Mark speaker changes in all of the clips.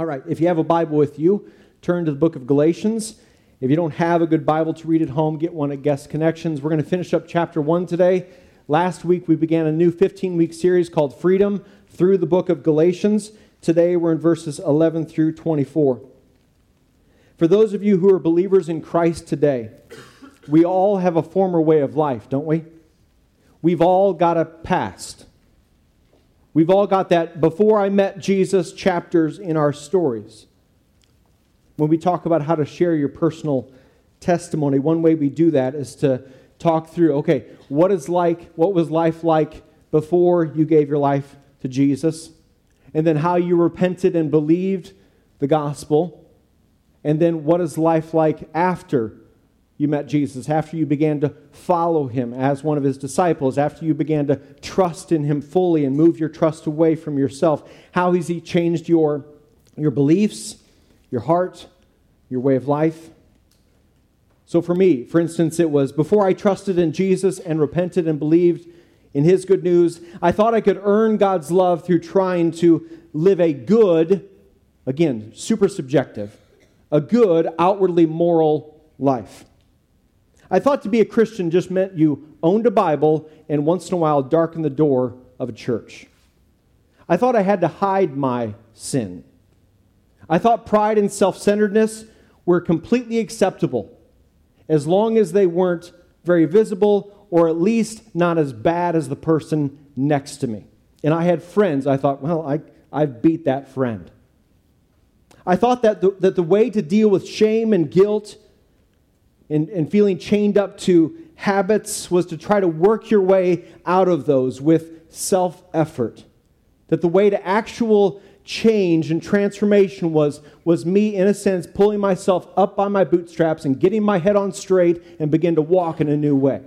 Speaker 1: All right, if you have a Bible with you, turn to the book of Galatians. If you don't have a good Bible to read at home, get one at Guest Connections. We're going to finish up chapter 1 today. Last week we began a new 15 week series called Freedom through the book of Galatians. Today we're in verses 11 through 24. For those of you who are believers in Christ today, we all have a former way of life, don't we? We've all got a past. We've all got that before I met Jesus chapters in our stories. When we talk about how to share your personal testimony, one way we do that is to talk through okay, what is like what was life like before you gave your life to Jesus? And then how you repented and believed the gospel. And then what is life like after you met Jesus, after you began to follow him as one of his disciples, after you began to trust in him fully and move your trust away from yourself, how has he changed your, your beliefs, your heart, your way of life? So for me, for instance, it was before I trusted in Jesus and repented and believed in his good news, I thought I could earn God's love through trying to live a good, again, super subjective, a good, outwardly moral life. I thought to be a Christian just meant you owned a Bible and once in a while darkened the door of a church. I thought I had to hide my sin. I thought pride and self centeredness were completely acceptable as long as they weren't very visible or at least not as bad as the person next to me. And I had friends, I thought, well, I, I've beat that friend. I thought that the, that the way to deal with shame and guilt and, and feeling chained up to habits was to try to work your way out of those with self effort. That the way to actual change and transformation was, was me, in a sense, pulling myself up by my bootstraps and getting my head on straight and begin to walk in a new way.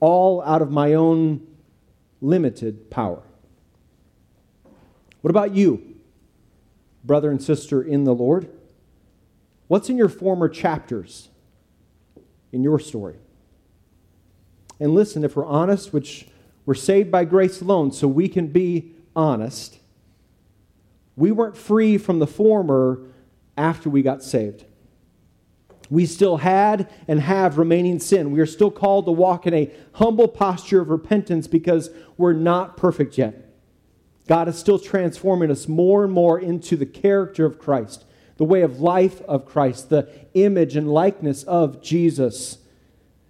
Speaker 1: All out of my own limited power. What about you, brother and sister in the Lord? What's in your former chapters? In your story. And listen, if we're honest, which we're saved by grace alone, so we can be honest, we weren't free from the former after we got saved. We still had and have remaining sin. We are still called to walk in a humble posture of repentance because we're not perfect yet. God is still transforming us more and more into the character of Christ the way of life of Christ, the image and likeness of Jesus.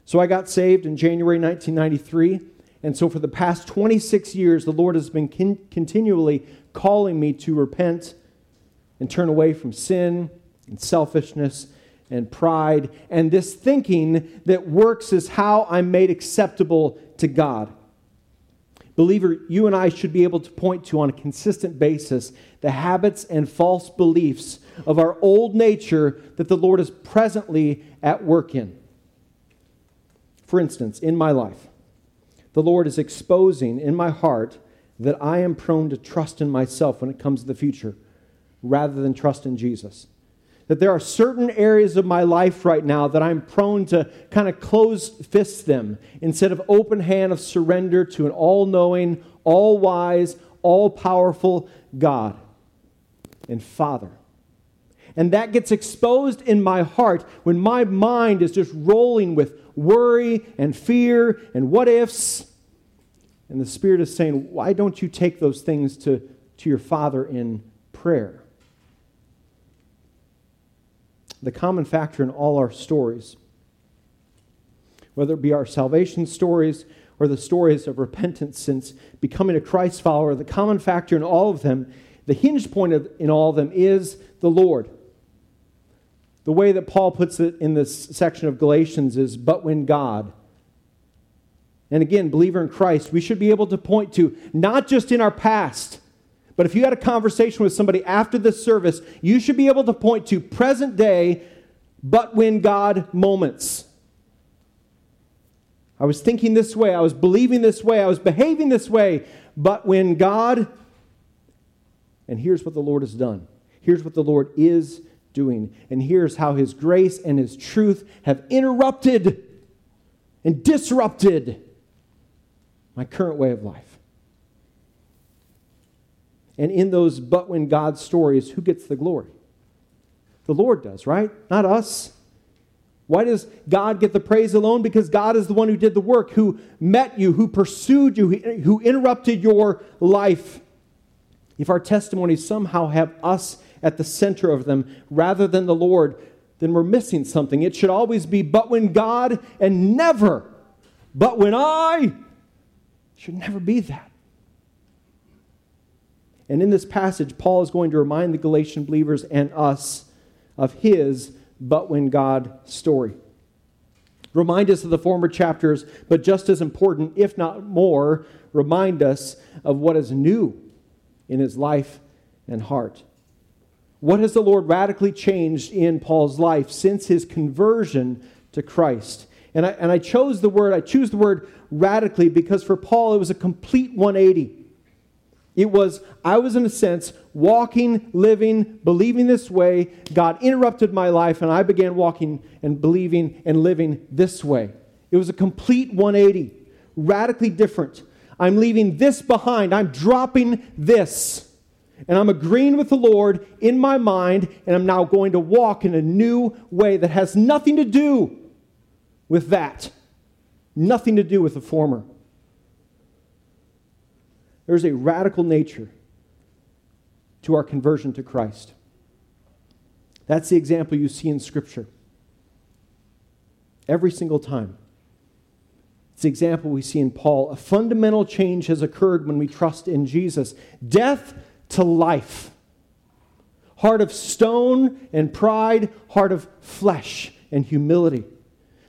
Speaker 1: So I got saved in January 1993. And so for the past 26 years, the Lord has been con- continually calling me to repent and turn away from sin and selfishness and pride and this thinking that works is how I'm made acceptable to God. Believer, you and I should be able to point to on a consistent basis the habits and false beliefs of our old nature that the Lord is presently at work in. For instance, in my life, the Lord is exposing in my heart that I am prone to trust in myself when it comes to the future rather than trust in Jesus that there are certain areas of my life right now that I'm prone to kind of close fist them instead of open hand of surrender to an all knowing, all wise, all powerful God and Father. And that gets exposed in my heart when my mind is just rolling with worry and fear and what ifs. And the Spirit is saying, Why don't you take those things to, to your Father in prayer? The common factor in all our stories, whether it be our salvation stories or the stories of repentance since becoming a Christ follower, the common factor in all of them, the hinge point of, in all of them is the Lord. The way that Paul puts it in this section of Galatians is, but when God. And again, believer in Christ, we should be able to point to not just in our past, but if you had a conversation with somebody after this service, you should be able to point to present day, but when God moments. I was thinking this way, I was believing this way, I was behaving this way, but when God, and here's what the Lord has done. Here's what the Lord is doing. And here's how His grace and His truth have interrupted and disrupted my current way of life. And in those but when God stories, who gets the glory? The Lord does, right? Not us. Why does God get the praise alone? Because God is the one who did the work, who met you, who pursued you, who interrupted your life. If our testimonies somehow have us at the center of them rather than the Lord, then we're missing something. It should always be, but when God, and never, but when I, should never be that. And in this passage, Paul is going to remind the Galatian believers and us of his but when God story. Remind us of the former chapters, but just as important, if not more, remind us of what is new in his life and heart. What has the Lord radically changed in Paul's life since his conversion to Christ? And I, and I chose the word, I choose the word radically because for Paul it was a complete 180. It was, I was in a sense walking, living, believing this way. God interrupted my life, and I began walking and believing and living this way. It was a complete 180, radically different. I'm leaving this behind, I'm dropping this. And I'm agreeing with the Lord in my mind, and I'm now going to walk in a new way that has nothing to do with that. Nothing to do with the former. There's a radical nature to our conversion to Christ. That's the example you see in Scripture. Every single time. It's the example we see in Paul. A fundamental change has occurred when we trust in Jesus. Death to life. Heart of stone and pride, heart of flesh and humility.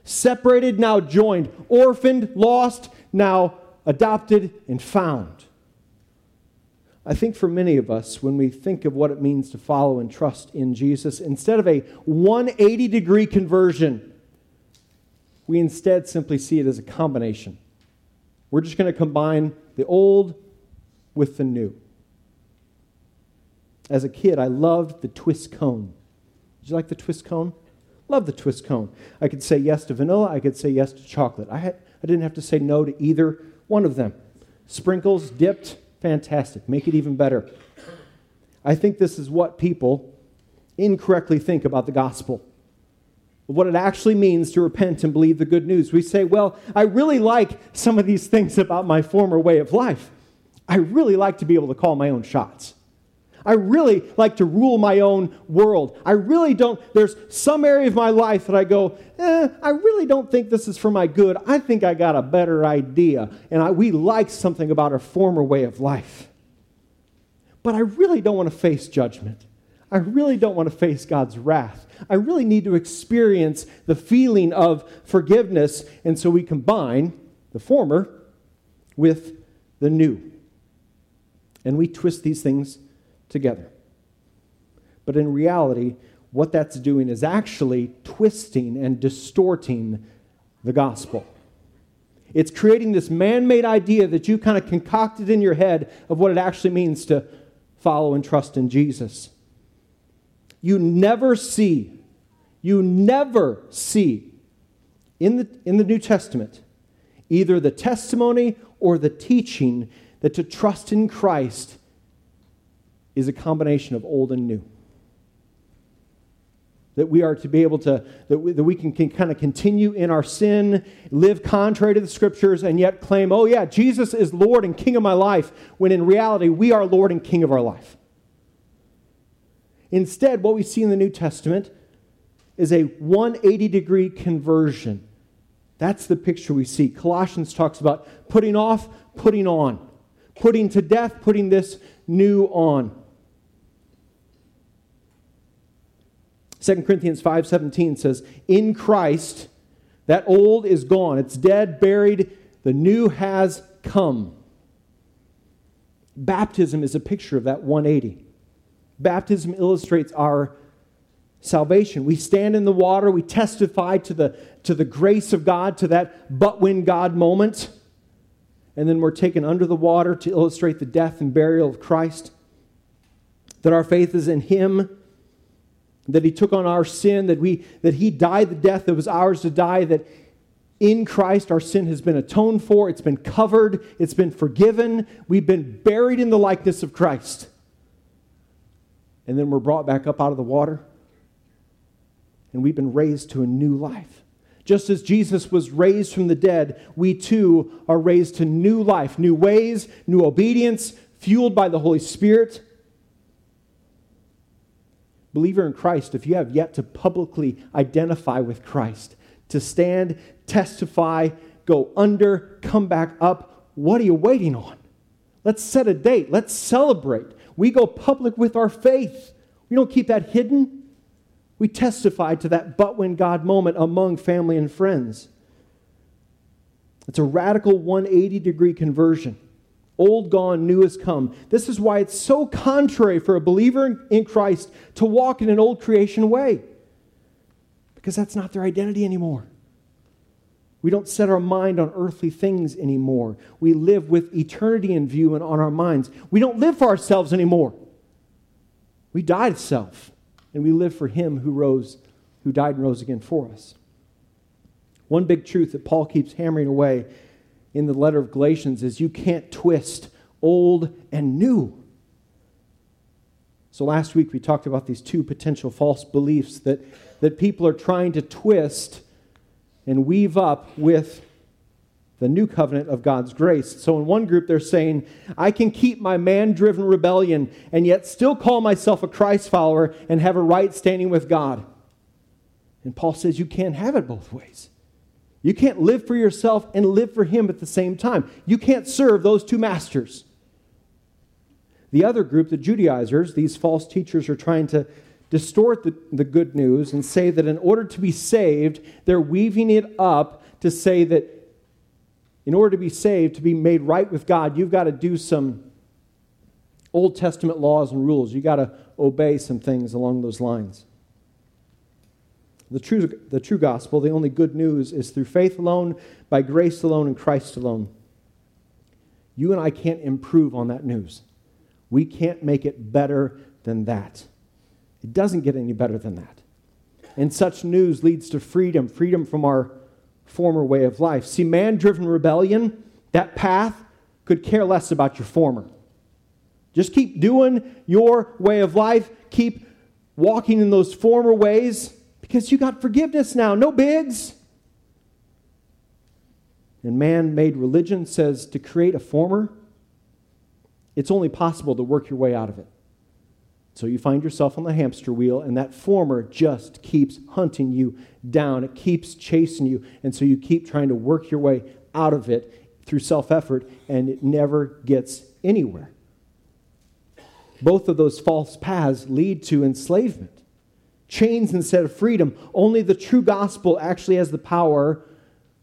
Speaker 1: Separated, now joined. Orphaned, lost, now adopted and found. I think for many of us, when we think of what it means to follow and trust in Jesus, instead of a 180 degree conversion, we instead simply see it as a combination. We're just going to combine the old with the new. As a kid, I loved the twist cone. Did you like the twist cone? Love the twist cone. I could say yes to vanilla, I could say yes to chocolate. I, had, I didn't have to say no to either one of them. Sprinkles, dipped, Fantastic. Make it even better. I think this is what people incorrectly think about the gospel. What it actually means to repent and believe the good news. We say, well, I really like some of these things about my former way of life. I really like to be able to call my own shots. I really like to rule my own world. I really don't, there's some area of my life that I go, eh, I really don't think this is for my good. I think I got a better idea. And I, we like something about our former way of life. But I really don't want to face judgment. I really don't want to face God's wrath. I really need to experience the feeling of forgiveness. And so we combine the former with the new. And we twist these things together. But in reality, what that's doing is actually twisting and distorting the gospel. It's creating this man made idea that you kind of concocted in your head of what it actually means to follow and trust in Jesus. You never see, you never see in the, in the New Testament either the testimony or the teaching that to trust in Christ is a combination of old and new. That we are to be able to, that we, that we can, can kind of continue in our sin, live contrary to the scriptures, and yet claim, oh, yeah, Jesus is Lord and King of my life, when in reality, we are Lord and King of our life. Instead, what we see in the New Testament is a 180 degree conversion. That's the picture we see. Colossians talks about putting off, putting on, putting to death, putting this new on. 2 Corinthians 5:17 says, "In Christ that old is gone, it's dead, buried, the new has come." Baptism is a picture of that 180. Baptism illustrates our salvation. We stand in the water, we testify to the, to the grace of God, to that but when God moment. And then we're taken under the water to illustrate the death and burial of Christ. That our faith is in Him that he took on our sin, that, we, that he died the death that was ours to die, that in Christ our sin has been atoned for, it's been covered, it's been forgiven, we've been buried in the likeness of Christ. and then we're brought back up out of the water, and we've been raised to a new life. Just as Jesus was raised from the dead, we too are raised to new life, new ways, new obedience, fueled by the Holy Spirit. Believer in Christ, if you have yet to publicly identify with Christ, to stand, testify, go under, come back up, what are you waiting on? Let's set a date. Let's celebrate. We go public with our faith. We don't keep that hidden. We testify to that but when God moment among family and friends. It's a radical 180 degree conversion. Old gone, new has come. This is why it's so contrary for a believer in Christ to walk in an old creation way, because that's not their identity anymore. We don't set our mind on earthly things anymore. We live with eternity in view and on our minds. We don't live for ourselves anymore. We die to self, and we live for Him who rose, who died and rose again for us. One big truth that Paul keeps hammering away in the letter of Galatians is you can't twist old and new. So last week we talked about these two potential false beliefs that, that people are trying to twist and weave up with the new covenant of God's grace. So, in one group, they're saying, I can keep my man driven rebellion and yet still call myself a Christ follower and have a right standing with God. And Paul says, You can't have it both ways. You can't live for yourself and live for Him at the same time. You can't serve those two masters. The other group, the Judaizers, these false teachers are trying to distort the, the good news and say that in order to be saved, they're weaving it up to say that in order to be saved, to be made right with God, you've got to do some Old Testament laws and rules. You've got to obey some things along those lines. The true, the true gospel, the only good news, is through faith alone, by grace alone, and Christ alone. You and I can't improve on that news. We can't make it better than that. It doesn't get any better than that. And such news leads to freedom, freedom from our former way of life. See, man driven rebellion, that path could care less about your former. Just keep doing your way of life, keep walking in those former ways because you got forgiveness now. No bigs. And man made religion says to create a former, it's only possible to work your way out of it. So you find yourself on the hamster wheel, and that former just keeps hunting you down. It keeps chasing you. And so you keep trying to work your way out of it through self effort, and it never gets anywhere. Both of those false paths lead to enslavement. Chains instead of freedom. Only the true gospel actually has the power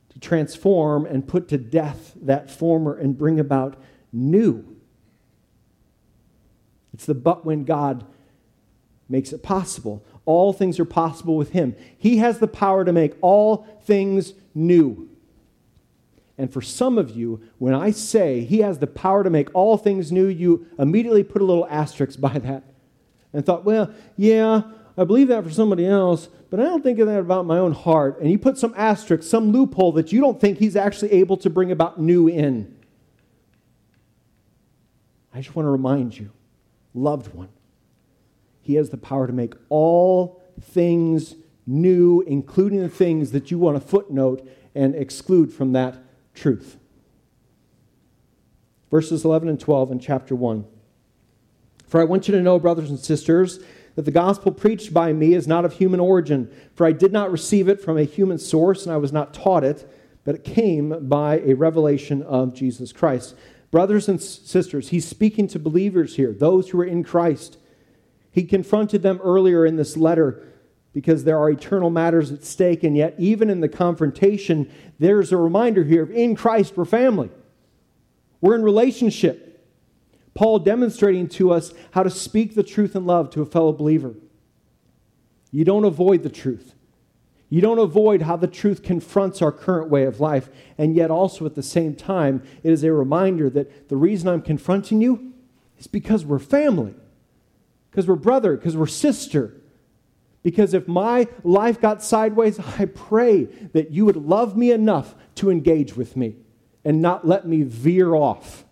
Speaker 1: to transform and put to death that former and bring about new. It's the but when God makes it possible. All things are possible with Him. He has the power to make all things new. And for some of you, when I say He has the power to make all things new, you immediately put a little asterisk by that and thought, well, yeah, I believe that for somebody else, but I don't think of that about my own heart. And you put some asterisk, some loophole that you don't think He's actually able to bring about new in. I just want to remind you loved one. He has the power to make all things new, including the things that you want to footnote and exclude from that truth. Verses 11 and 12 in chapter 1. For I want you to know, brothers and sisters, that the gospel preached by me is not of human origin, for I did not receive it from a human source, and I was not taught it, but it came by a revelation of Jesus Christ. Brothers and sisters, he's speaking to believers here, those who are in Christ. He confronted them earlier in this letter because there are eternal matters at stake, and yet, even in the confrontation, there's a reminder here in Christ, we're family. We're in relationship. Paul demonstrating to us how to speak the truth in love to a fellow believer. You don't avoid the truth. You don't avoid how the truth confronts our current way of life. And yet, also at the same time, it is a reminder that the reason I'm confronting you is because we're family, because we're brother, because we're sister. Because if my life got sideways, I pray that you would love me enough to engage with me and not let me veer off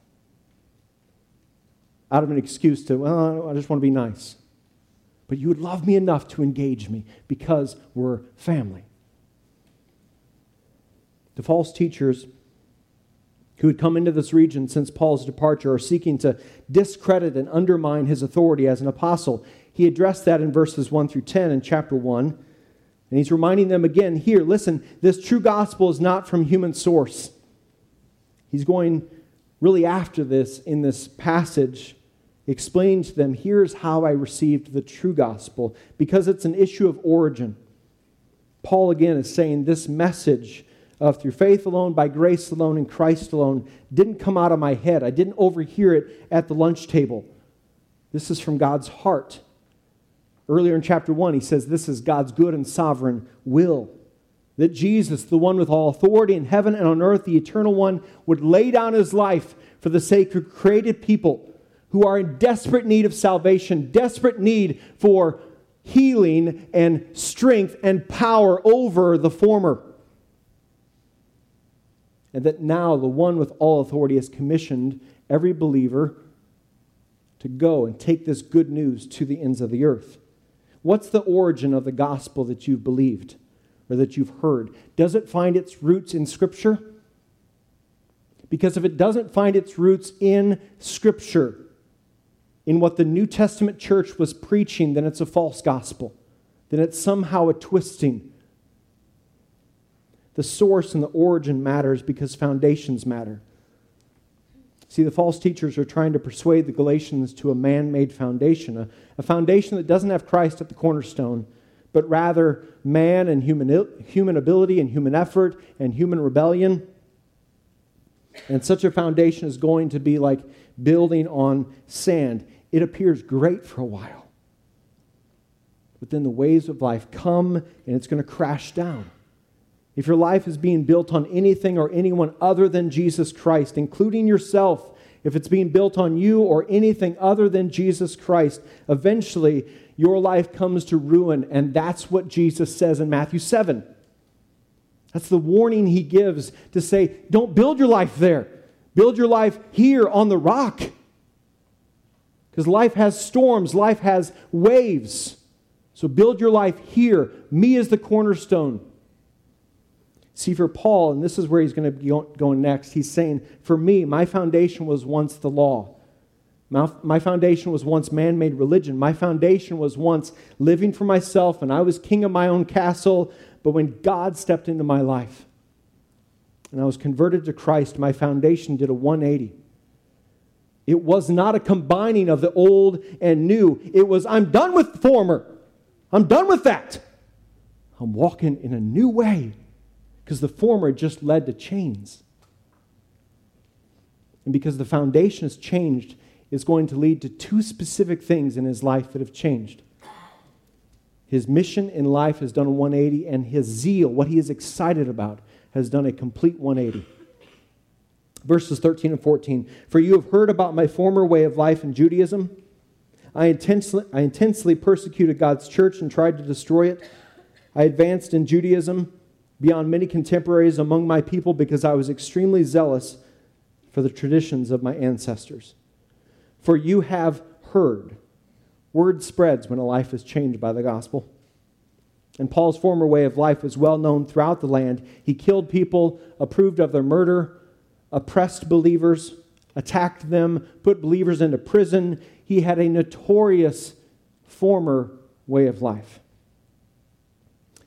Speaker 1: out of an excuse to, well, I just want to be nice. but you would love me enough to engage me because we're family. The false teachers who had come into this region since Paul's departure are seeking to discredit and undermine his authority as an apostle. He addressed that in verses 1 through 10 in chapter 1. And he's reminding them again here listen, this true gospel is not from human source. He's going really after this in this passage, explaining to them here's how I received the true gospel, because it's an issue of origin. Paul again is saying this message of through faith alone, by grace alone, in Christ alone, didn't come out of my head. I didn't overhear it at the lunch table. This is from God's heart. Earlier in chapter 1, he says this is God's good and sovereign will. That Jesus, the one with all authority in heaven and on earth, the eternal one, would lay down his life for the sake of created people who are in desperate need of salvation, desperate need for healing and strength and power over the former and that now the one with all authority has commissioned every believer to go and take this good news to the ends of the earth. What's the origin of the gospel that you've believed or that you've heard? Does it find its roots in Scripture? Because if it doesn't find its roots in Scripture, in what the New Testament church was preaching, then it's a false gospel. Then it's somehow a twisting the source and the origin matters because foundations matter. See, the false teachers are trying to persuade the Galatians to a man made foundation, a, a, foundation that doesn't have Christ at the cornerstone, but rather man and human, human ability and human effort and human rebellion. And such a foundation is going to be like building on sand. It appears great for a while, but then the waves of life come and it's going to crash down. If your life is being built on anything or anyone other than Jesus Christ, including yourself, if it's being built on you or anything other than Jesus Christ, eventually your life comes to ruin. And that's what Jesus says in Matthew 7. That's the warning he gives to say, don't build your life there. Build your life here on the rock. Because life has storms, life has waves. So build your life here. Me is the cornerstone. See, for Paul, and this is where he's going to be going next, he's saying, For me, my foundation was once the law. My, my foundation was once man made religion. My foundation was once living for myself, and I was king of my own castle. But when God stepped into my life and I was converted to Christ, my foundation did a 180. It was not a combining of the old and new. It was, I'm done with the former. I'm done with that. I'm walking in a new way because the former just led to chains. And because the foundation has changed, it's going to lead to two specific things in his life that have changed. His mission in life has done a 180, and his zeal, what he is excited about, has done a complete 180. Verses 13 and 14 For you have heard about my former way of life in Judaism. I intensely, I intensely persecuted God's church and tried to destroy it. I advanced in Judaism beyond many contemporaries among my people because I was extremely zealous for the traditions of my ancestors. For you have heard. Word spreads when a life is changed by the gospel. And Paul's former way of life was well known throughout the land. He killed people, approved of their murder, oppressed believers, attacked them, put believers into prison. He had a notorious former way of life.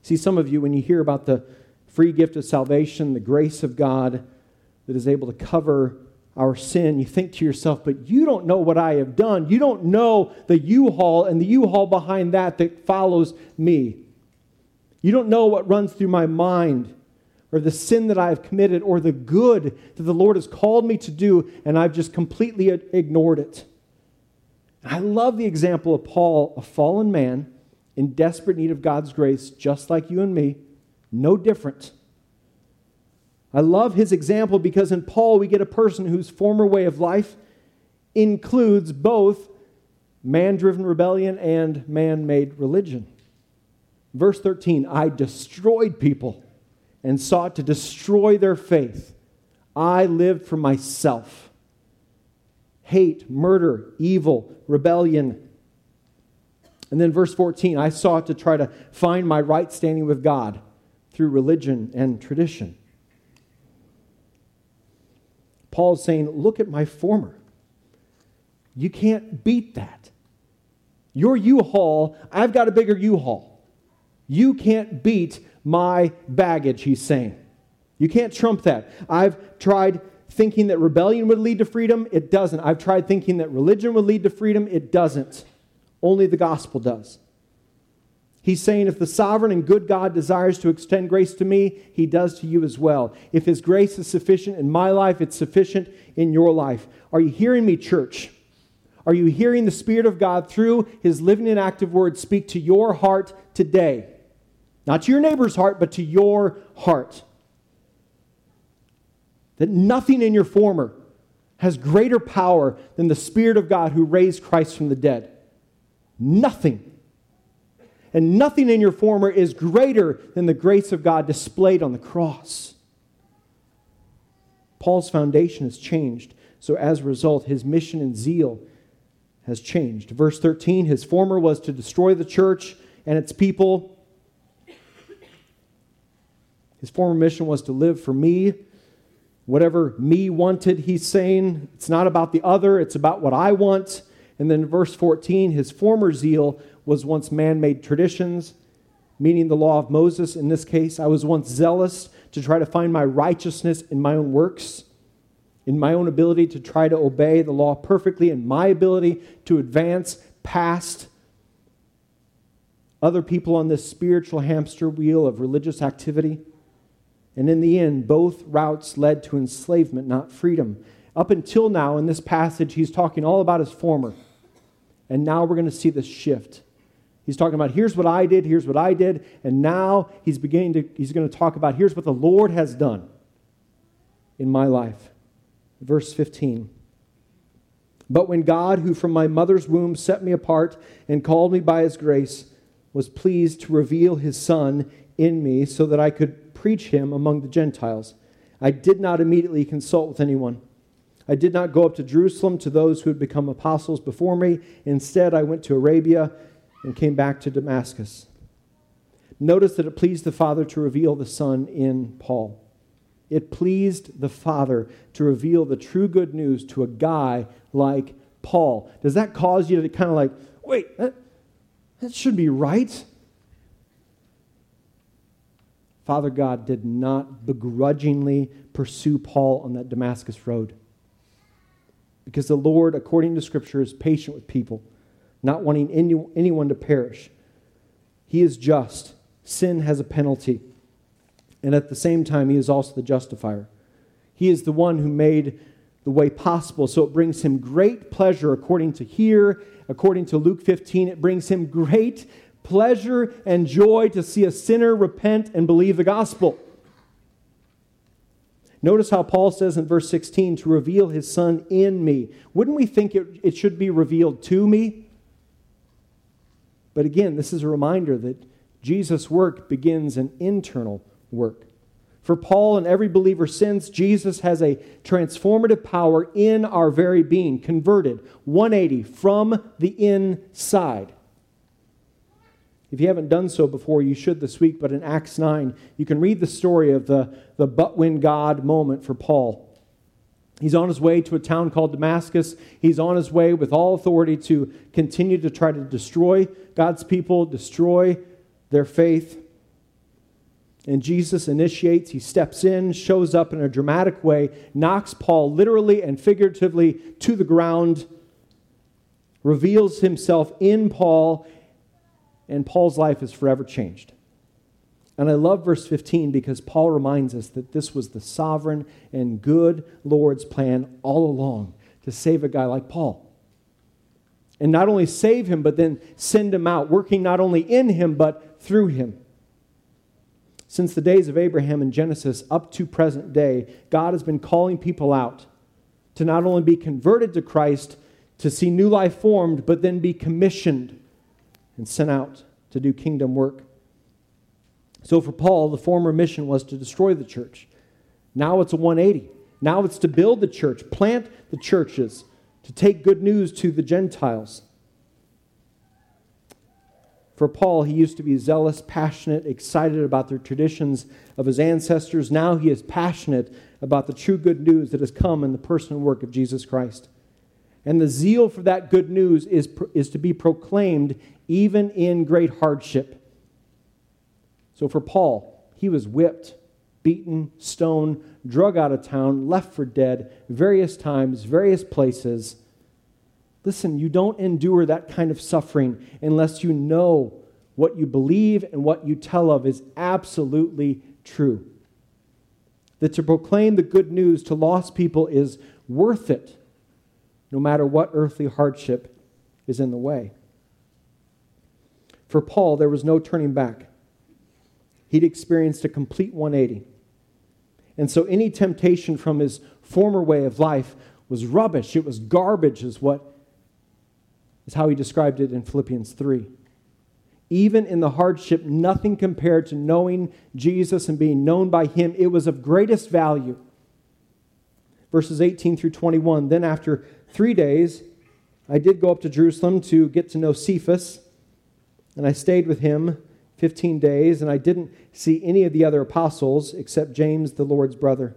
Speaker 1: See, some of you, when you hear about the free gift of salvation, the grace of God that is able to cover our sin, you think to yourself, but you don't know what I have done. You don't know the U haul and the U haul behind that that follows me. You don't know what runs through my mind or the sin that I have committed or the good that the Lord has called me to do, and I've just completely ignored it. I love the example of Paul, a fallen man in desperate need of God's grace, just like you and me no different. I love his example because in Paul we get a person whose former way of life includes both man driven rebellion and man made religion. Verse 13 I destroyed people and sought to destroy their faith. I lived for myself. Hate, murder, evil, rebellion. And then verse 14, I sought to try to find my right standing with God through religion and tradition. Paul's saying, Look at my former. You can't beat that. Your U Haul, I've got a bigger U Haul. You can't beat my baggage, he's saying. You can't trump that. I've tried thinking that rebellion would lead to freedom. It doesn't. I've tried thinking that religion would lead to freedom. It doesn't. Only the gospel does. He's saying, if the sovereign and good God desires to extend grace to me, he does to you as well. If his grace is sufficient in my life, it's sufficient in your life. Are you hearing me, church? Are you hearing the Spirit of God through his living and active word speak to your heart today? Not to your neighbor's heart, but to your heart. That nothing in your former has greater power than the Spirit of God who raised Christ from the dead. Nothing. And nothing in your former is greater than the grace of God displayed on the cross. Paul's foundation has changed. So, as a result, his mission and zeal has changed. Verse 13 his former was to destroy the church and its people. His former mission was to live for me. Whatever me wanted, he's saying, it's not about the other, it's about what I want. And then verse 14, his former zeal was once man made traditions, meaning the law of Moses in this case. I was once zealous to try to find my righteousness in my own works, in my own ability to try to obey the law perfectly, in my ability to advance past other people on this spiritual hamster wheel of religious activity. And in the end, both routes led to enslavement, not freedom. Up until now, in this passage, he's talking all about his former. And now we're going to see this shift. He's talking about here's what I did, here's what I did, and now he's beginning to he's going to talk about here's what the Lord has done in my life. Verse 15. But when God, who from my mother's womb set me apart and called me by his grace, was pleased to reveal his son in me so that I could preach him among the Gentiles, I did not immediately consult with anyone I did not go up to Jerusalem to those who had become apostles before me. Instead, I went to Arabia and came back to Damascus. Notice that it pleased the Father to reveal the Son in Paul. It pleased the Father to reveal the true good news to a guy like Paul. Does that cause you to kind of like, wait, that, that should be right? Father God did not begrudgingly pursue Paul on that Damascus road. Because the Lord, according to Scripture, is patient with people, not wanting any, anyone to perish. He is just. Sin has a penalty. And at the same time, He is also the justifier. He is the one who made the way possible. So it brings Him great pleasure, according to here, according to Luke 15, it brings Him great pleasure and joy to see a sinner repent and believe the gospel. Notice how Paul says in verse 16 to reveal his son in me. Wouldn't we think it, it should be revealed to me? But again, this is a reminder that Jesus' work begins an internal work. For Paul and every believer since, Jesus has a transformative power in our very being, converted 180 from the inside. If you haven't done so before, you should this week. But in Acts 9, you can read the story of the, the but when God moment for Paul. He's on his way to a town called Damascus. He's on his way with all authority to continue to try to destroy God's people, destroy their faith. And Jesus initiates, he steps in, shows up in a dramatic way, knocks Paul literally and figuratively to the ground, reveals himself in Paul, and Paul's life is forever changed. And I love verse 15 because Paul reminds us that this was the sovereign and good Lord's plan all along to save a guy like Paul. And not only save him, but then send him out, working not only in him, but through him. Since the days of Abraham in Genesis up to present day, God has been calling people out to not only be converted to Christ, to see new life formed, but then be commissioned and sent out to do kingdom work. So for Paul, the former mission was to destroy the church. Now it's a 180. Now it's to build the church, plant the churches, to take good news to the Gentiles. For Paul, he used to be zealous, passionate, excited about the traditions of his ancestors. Now he is passionate about the true good news that has come in the person and work of Jesus Christ. And the zeal for that good news is, is to be proclaimed even in great hardship. So for Paul, he was whipped, beaten, stoned, drug out of town, left for dead, various times, various places. Listen, you don't endure that kind of suffering unless you know what you believe and what you tell of is absolutely true. That to proclaim the good news to lost people is worth it, no matter what earthly hardship is in the way. For Paul, there was no turning back. He'd experienced a complete 180. And so any temptation from his former way of life was rubbish. It was garbage, is what is how he described it in Philippians 3. Even in the hardship, nothing compared to knowing Jesus and being known by him. It was of greatest value. Verses 18 through 21. Then, after three days, I did go up to Jerusalem to get to know Cephas, and I stayed with him 15 days, and I didn't see any of the other apostles except James, the Lord's brother.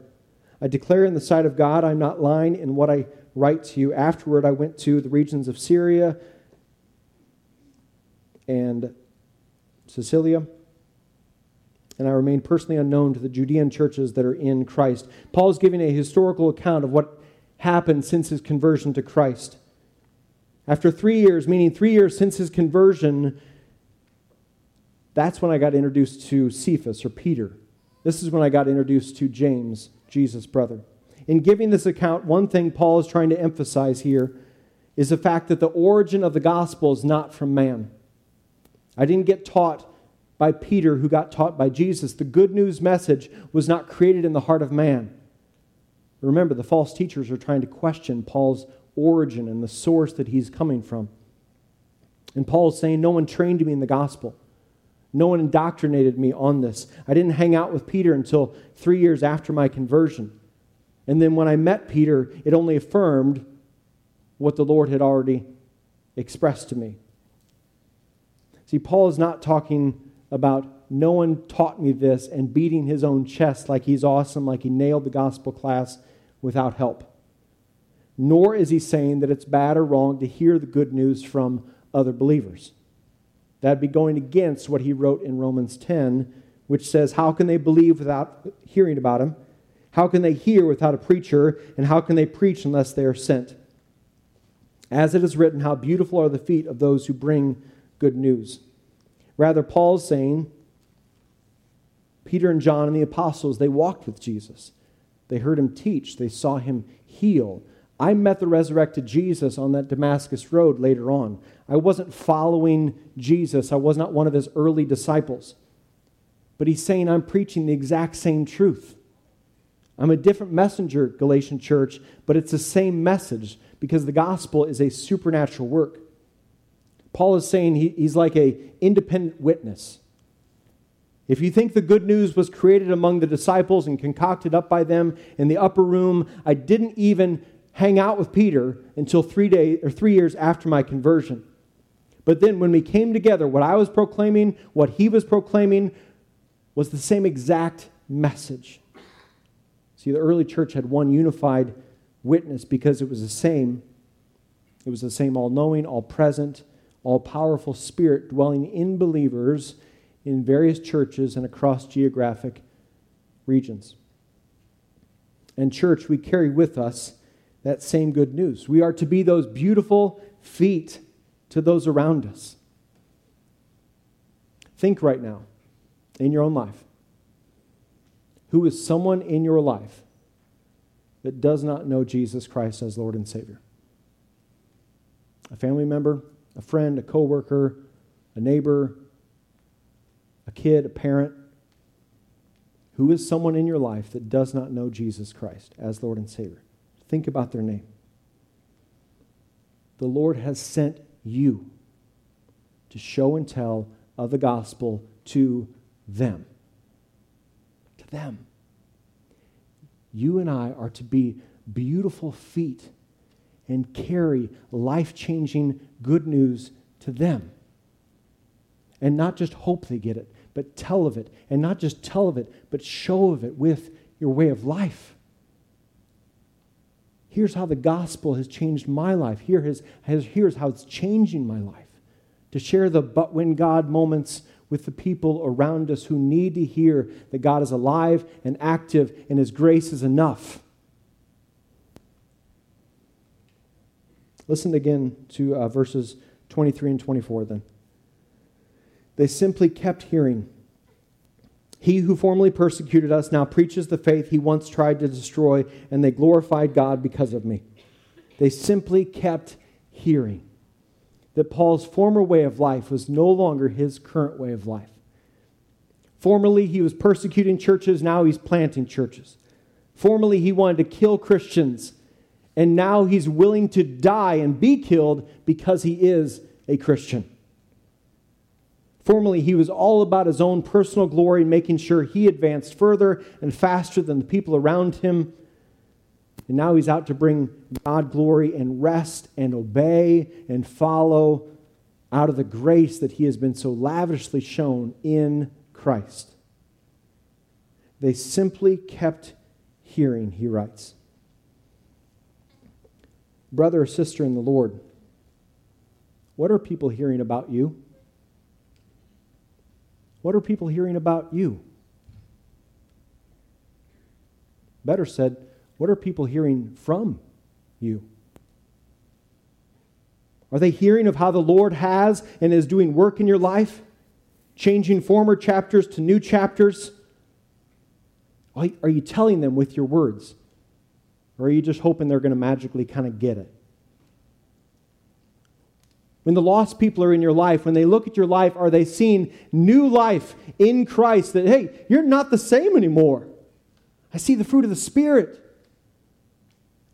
Speaker 1: I declare in the sight of God, I'm not lying in what I write to you. Afterward, I went to the regions of Syria and Cilicia, and I remained personally unknown to the Judean churches that are in Christ. Paul is giving a historical account of what happened since his conversion to Christ. After three years, meaning three years since his conversion, that's when I got introduced to Cephas or Peter. This is when I got introduced to James, Jesus' brother. In giving this account, one thing Paul is trying to emphasize here is the fact that the origin of the gospel is not from man. I didn't get taught by Peter, who got taught by Jesus. The good news message was not created in the heart of man. Remember, the false teachers are trying to question Paul's origin and the source that he's coming from. And Paul is saying, No one trained me in the gospel. No one indoctrinated me on this. I didn't hang out with Peter until three years after my conversion. And then when I met Peter, it only affirmed what the Lord had already expressed to me. See, Paul is not talking about no one taught me this and beating his own chest like he's awesome, like he nailed the gospel class without help. Nor is he saying that it's bad or wrong to hear the good news from other believers. That'd be going against what he wrote in Romans 10, which says, How can they believe without hearing about him? How can they hear without a preacher? And how can they preach unless they are sent? As it is written, How beautiful are the feet of those who bring good news. Rather, Paul's saying, Peter and John and the apostles, they walked with Jesus. They heard him teach, they saw him heal. I met the resurrected Jesus on that Damascus road later on. I wasn't following Jesus, I was not one of his early disciples. But he's saying, I'm preaching the exact same truth. I'm a different messenger, Galatian church, but it's the same message because the gospel is a supernatural work. Paul is saying he, he's like a independent witness. If you think the good news was created among the disciples and concocted up by them in the upper room, I didn't even hang out with Peter until three days or three years after my conversion. But then when we came together, what I was proclaiming, what he was proclaiming, was the same exact message. See, the early church had one unified witness because it was the same. It was the same all knowing, all present, all powerful Spirit dwelling in believers in various churches and across geographic regions. And, church, we carry with us that same good news. We are to be those beautiful feet to those around us. Think right now in your own life who is someone in your life that does not know Jesus Christ as Lord and Savior? A family member, a friend, a coworker, a neighbor, a kid, a parent? Who is someone in your life that does not know Jesus Christ as Lord and Savior? Think about their name. The Lord has sent you to show and tell of the gospel to them. To them. You and I are to be beautiful feet and carry life changing good news to them. and not just hope they get it, but tell of it, and not just tell of it, but show of it with your way of life. Here's how the gospel has changed my life. Here is, here's how it's changing my life. To share the but when God moments with the people around us who need to hear that God is alive and active and His grace is enough. Listen again to uh, verses 23 and 24 then. They simply kept hearing. He who formerly persecuted us now preaches the faith he once tried to destroy, and they glorified God because of me. They simply kept hearing that Paul's former way of life was no longer his current way of life. Formerly, he was persecuting churches, now he's planting churches. Formerly, he wanted to kill Christians, and now he's willing to die and be killed because he is a Christian. Formerly, he was all about his own personal glory and making sure he advanced further and faster than the people around him. And now he's out to bring God glory and rest and obey and follow out of the grace that he has been so lavishly shown in Christ. They simply kept hearing, he writes. Brother or sister in the Lord, what are people hearing about you? What are people hearing about you? Better said, what are people hearing from you? Are they hearing of how the Lord has and is doing work in your life, changing former chapters to new chapters? Are you telling them with your words? Or are you just hoping they're going to magically kind of get it? When the lost people are in your life, when they look at your life, are they seeing new life in Christ that, hey, you're not the same anymore? I see the fruit of the Spirit.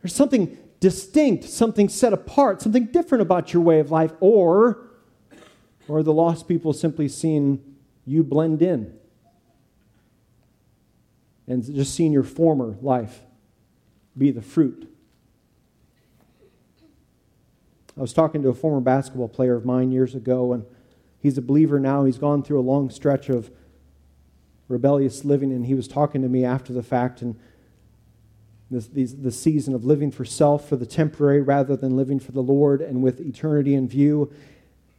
Speaker 1: There's something distinct, something set apart, something different about your way of life. Or, or the lost people simply seeing you blend in and just seeing your former life be the fruit I was talking to a former basketball player of mine years ago, and he's a believer now. He's gone through a long stretch of rebellious living, and he was talking to me after the fact and this, the season of living for self, for the temporary, rather than living for the Lord and with eternity in view.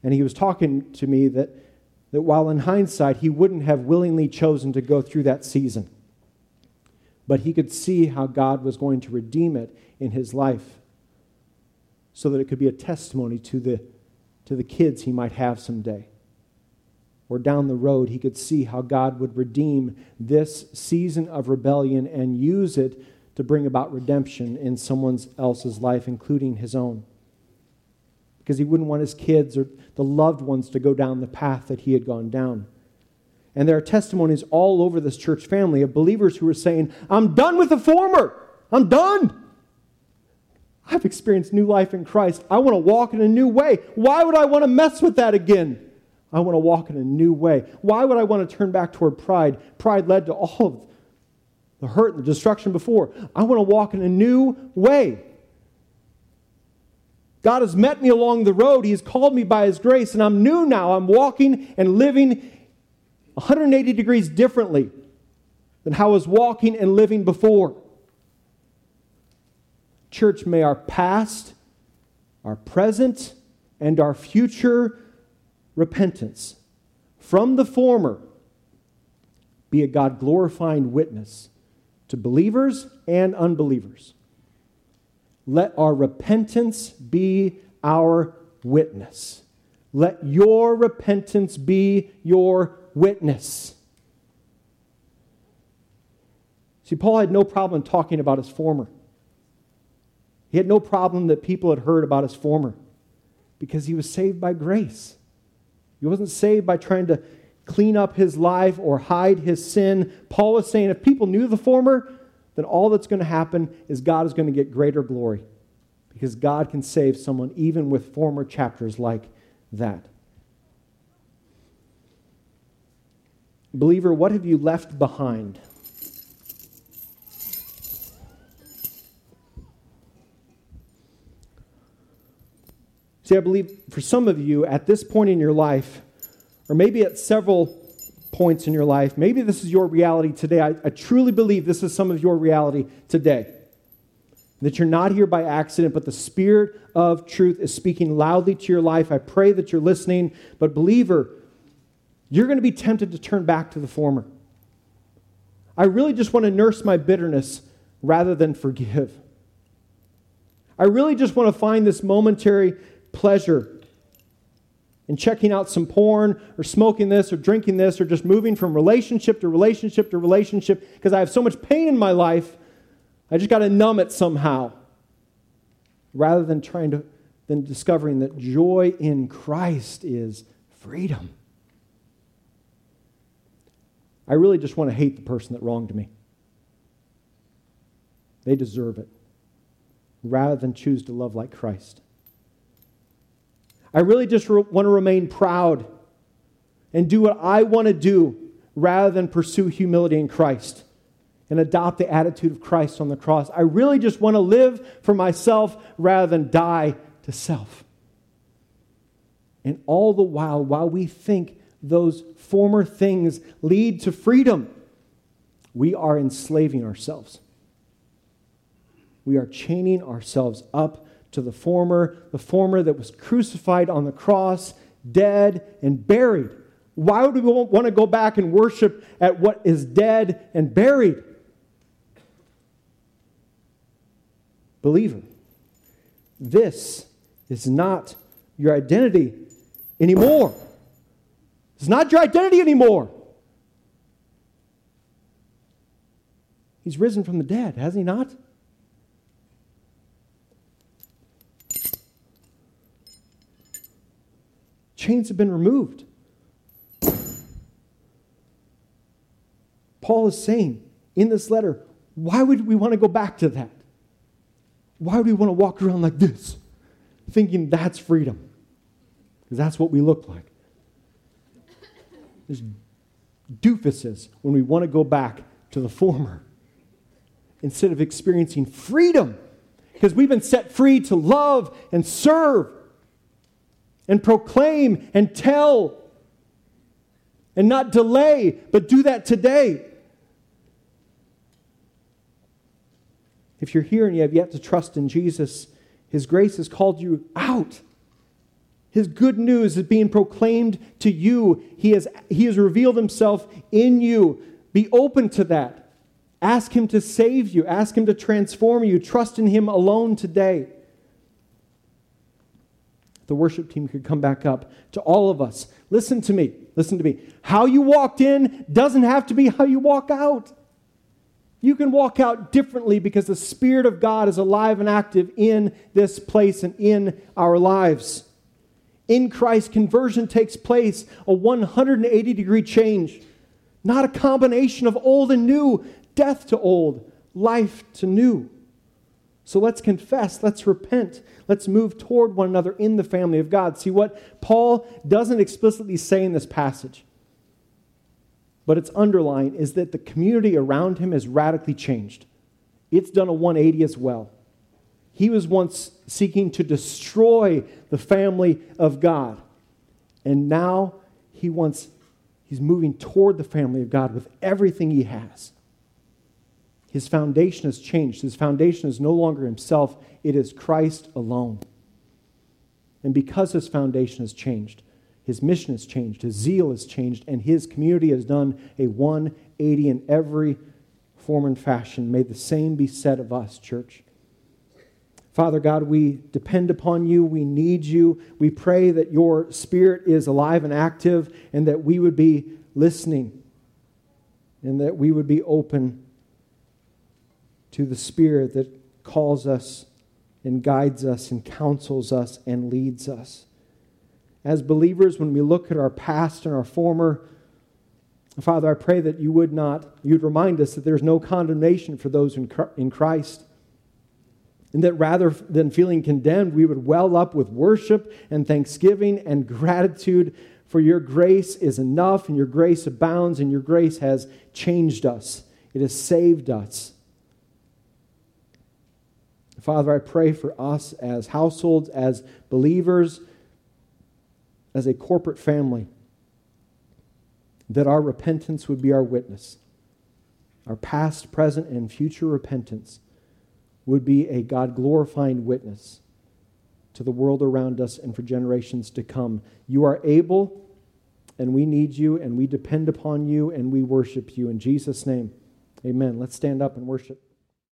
Speaker 1: And he was talking to me that, that while in hindsight, he wouldn't have willingly chosen to go through that season, but he could see how God was going to redeem it in his life so that it could be a testimony to the, to the kids he might have someday. Or down the road, he could see how God would redeem this season of rebellion and use it to bring about redemption in someone else's life, including his own. Because he wouldn't want his kids or the loved ones to go down the path that he had gone down. And there are testimonies all over this church family of believers who are saying, I'm done with the former. I'm done. I've experienced new life in Christ. I want to walk in a new way. Why would I want to mess with that again? I want to walk in a new way. Why would I want to turn back toward pride? Pride led to all of the hurt and the destruction before. I want to walk in a new way. God has met me along the road. He has called me by His grace, and I'm new now. I'm walking and living 180 degrees differently than how I was walking and living before. Church, may our past, our present, and our future repentance from the former be a God glorifying witness to believers and unbelievers. Let our repentance be our witness. Let your repentance be your witness. See, Paul had no problem talking about his former. He had no problem that people had heard about his former because he was saved by grace. He wasn't saved by trying to clean up his life or hide his sin. Paul was saying if people knew the former, then all that's going to happen is God is going to get greater glory because God can save someone even with former chapters like that. Believer, what have you left behind? See, I believe for some of you at this point in your life, or maybe at several points in your life, maybe this is your reality today. I, I truly believe this is some of your reality today. That you're not here by accident, but the Spirit of truth is speaking loudly to your life. I pray that you're listening. But, believer, you're going to be tempted to turn back to the former. I really just want to nurse my bitterness rather than forgive. I really just want to find this momentary pleasure in checking out some porn or smoking this or drinking this or just moving from relationship to relationship to relationship because I have so much pain in my life. I just got to numb it somehow. Rather than trying to, than discovering that joy in Christ is freedom. I really just want to hate the person that wronged me. They deserve it. Rather than choose to love like Christ. I really just re- want to remain proud and do what I want to do rather than pursue humility in Christ and adopt the attitude of Christ on the cross. I really just want to live for myself rather than die to self. And all the while, while we think those former things lead to freedom, we are enslaving ourselves. We are chaining ourselves up to the former, the former that was crucified on the cross, dead, and buried. Why would we want to go back and worship at what is dead and buried? Believer, this is not your identity anymore. It's not your identity anymore. He's risen from the dead, has he not? Chains have been removed. Paul is saying in this letter, why would we want to go back to that? Why would we want to walk around like this, thinking that's freedom? Because that's what we look like. There's doofuses when we want to go back to the former instead of experiencing freedom. Because we've been set free to love and serve and proclaim and tell and not delay, but do that today. If you're here and you have yet to trust in Jesus, His grace has called you out. His good news is being proclaimed to you. He has, he has revealed Himself in you. Be open to that. Ask Him to save you, ask Him to transform you. Trust in Him alone today the worship team could come back up to all of us. Listen to me. Listen to me. How you walked in doesn't have to be how you walk out. You can walk out differently because the Spirit of God is alive and active in this place and in our lives. In Christ, conversion takes place, a 180 degree change, not a combination of old and new, death to old, life to new. So let's confess, let's repent, let's move toward one another in the family of God. See what Paul doesn't explicitly say in this passage, but it's underlined is that the community around him has radically changed. It's done a 180 as well. He was once seeking to destroy the family of God, and now he wants he's moving toward the family of God with everything he has. His foundation has changed. His foundation is no longer himself, it is Christ alone. And because his foundation has changed, his mission has changed, his zeal has changed, and his community has done a 180 in every form and fashion. May the same be said of us, church. Father God, we depend upon you. We need you. We pray that your spirit is alive and active and that we would be listening and that we would be open to the Spirit that calls us and guides us and counsels us and leads us. As believers, when we look at our past and our former, Father, I pray that you would not, you'd remind us that there's no condemnation for those in Christ. And that rather than feeling condemned, we would well up with worship and thanksgiving and gratitude for your grace is enough and your grace abounds and your grace has changed us. It has saved us. Father, I pray for us as households, as believers, as a corporate family, that our repentance would be our witness. Our past, present, and future repentance would be a God glorifying witness to the world around us and for generations to come. You are able, and we need you, and we depend upon you, and we worship you. In Jesus' name, amen. Let's stand up and worship.